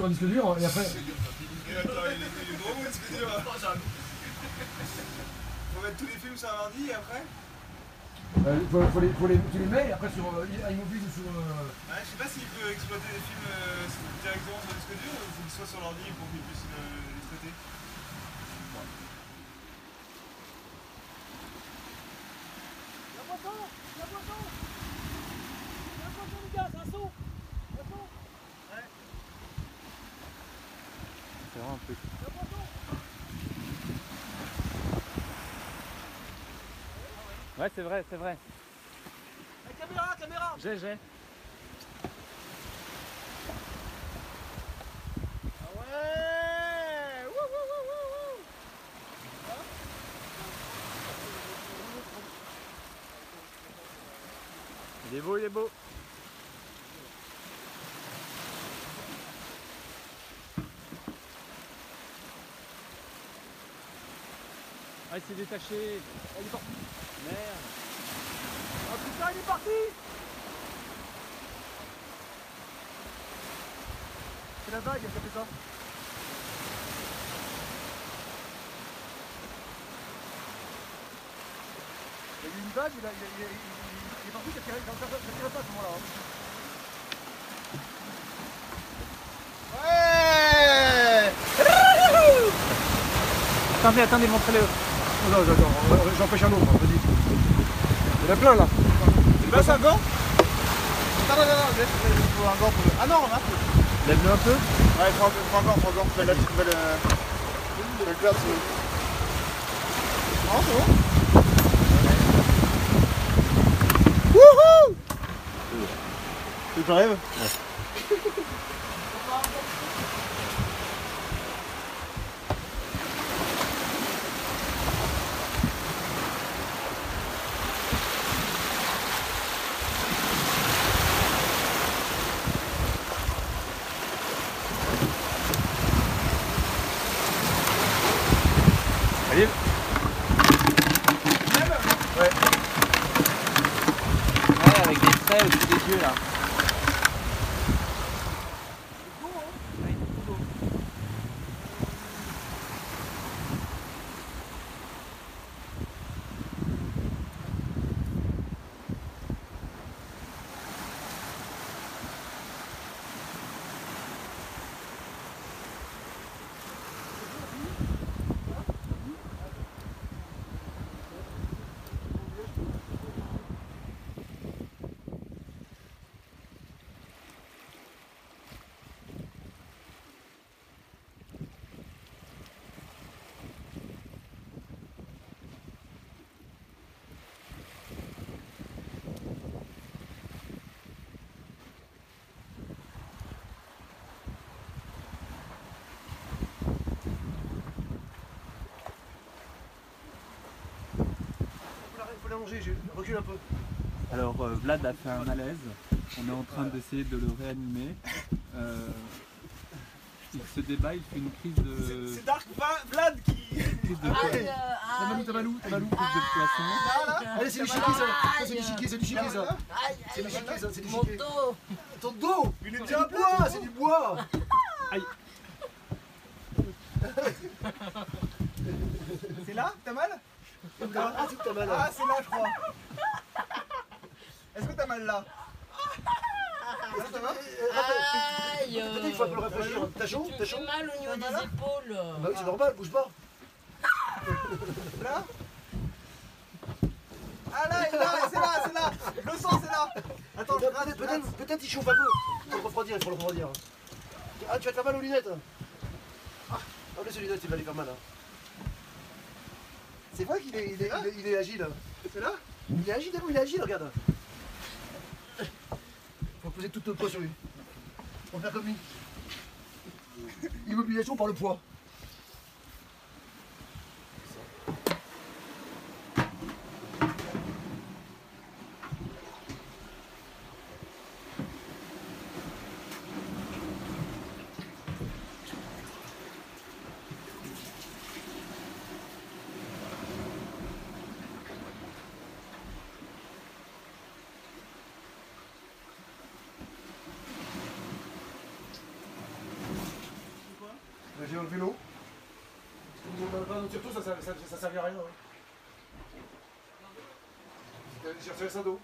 sur un disque dur, et après. Faut mettre tous les films sur un ordi et après Euh, faut, faut les, faut les, tu les mets, et après sur euh, iMovie ou sur. euh, Ouais, Je sais pas s'il peut exploiter les films euh, directement sur le disque dur ou faut qu'il soit sur l'ordi pour qu'il puisse euh, les traiter. La boisson La boisson La boisson, les gars, c'est un saut Boisson C'est vraiment un peu. La boisson Ouais, c'est vrai, c'est vrai. La caméra, caméra J'ai, j'ai. Ah ouais Wouh, wouh, wouh, wouh, wouh. Il est beau, il est beau. Ah, il s'est détaché. Elle est partie Merde. Ah putain, il est parti C'est la vague a fait ça. Il y a eu une vague, il, a, il, a, il, a, il, il est parti, ça tirait, ça, ça, ça tirait pas à ce moment-là. hein. Attendez, attendez, montrez-le. Non, non, non, non, j'empêche un autre, vas-y. Il y en a plein là. Tu passes un gant? Attends, attends, attends, faut un gant pour le. Ah non, on a fait. Lève-le un peu. Ouais, il faut un, faut un gant, faut un gant. Fais la petite belle. Je vais le faire dessus. Non, c'est bon Wouhou Tu t'arrives Allez. Je recule un peu. Alors euh, Vlad a fait un malaise. On est en train d'essayer de le réanimer. Euh, euh, il se débat, il fait une crise de. C'est Dark Va- Vlad qui. crise de, Allez, Aïe, Tamalou, Tamalou, Tamalou. crise de poisson. Allez, c'est du chiquet ça. Ça, C'est du chiquet, c'est du chiquet ça. aïe, C'est du aïe, chiquet ça, c'est du mon chiquet. dos. Ton dos Il est C'est déjà du bois, c'est du bois C'est là T'as mal? Ah, c'est que t'as mal. Ah, c'est là, je crois. Est-ce que t'as mal là Est-ce que ça va Aïe. Peut-être qu'il faut un peu le rafraîchir. T'as chaud T'as chaud mal au niveau des épaules. Bah oui, c'est normal, bouge pas. Là Ah là, il est là, c'est là, c'est là Le sang, c'est là Attends, je Peut-être, peut-être il chauffe un peu. Il faut le refroidir, il faut le refroidir. Ah, tu vas te faire mal aux lunettes. Ah, les lunettes, il va les faire mal. hein. C'est vrai qu'il est, il est, il est, il est agile. C'est là Il est agile, il est agile, regarde. Faut poser tout le poids sur lui. On va faire comme lui. Immobilisation par le poids. Là, J'ai enlevé l'eau. Surtout, ça, ça servait à rien. J'ai retiré ça d'eau.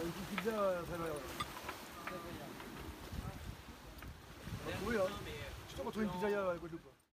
Une petite pizza, euh, très bien. Oui, hein. Je te retrouve une pizzeria à Guadeloupe.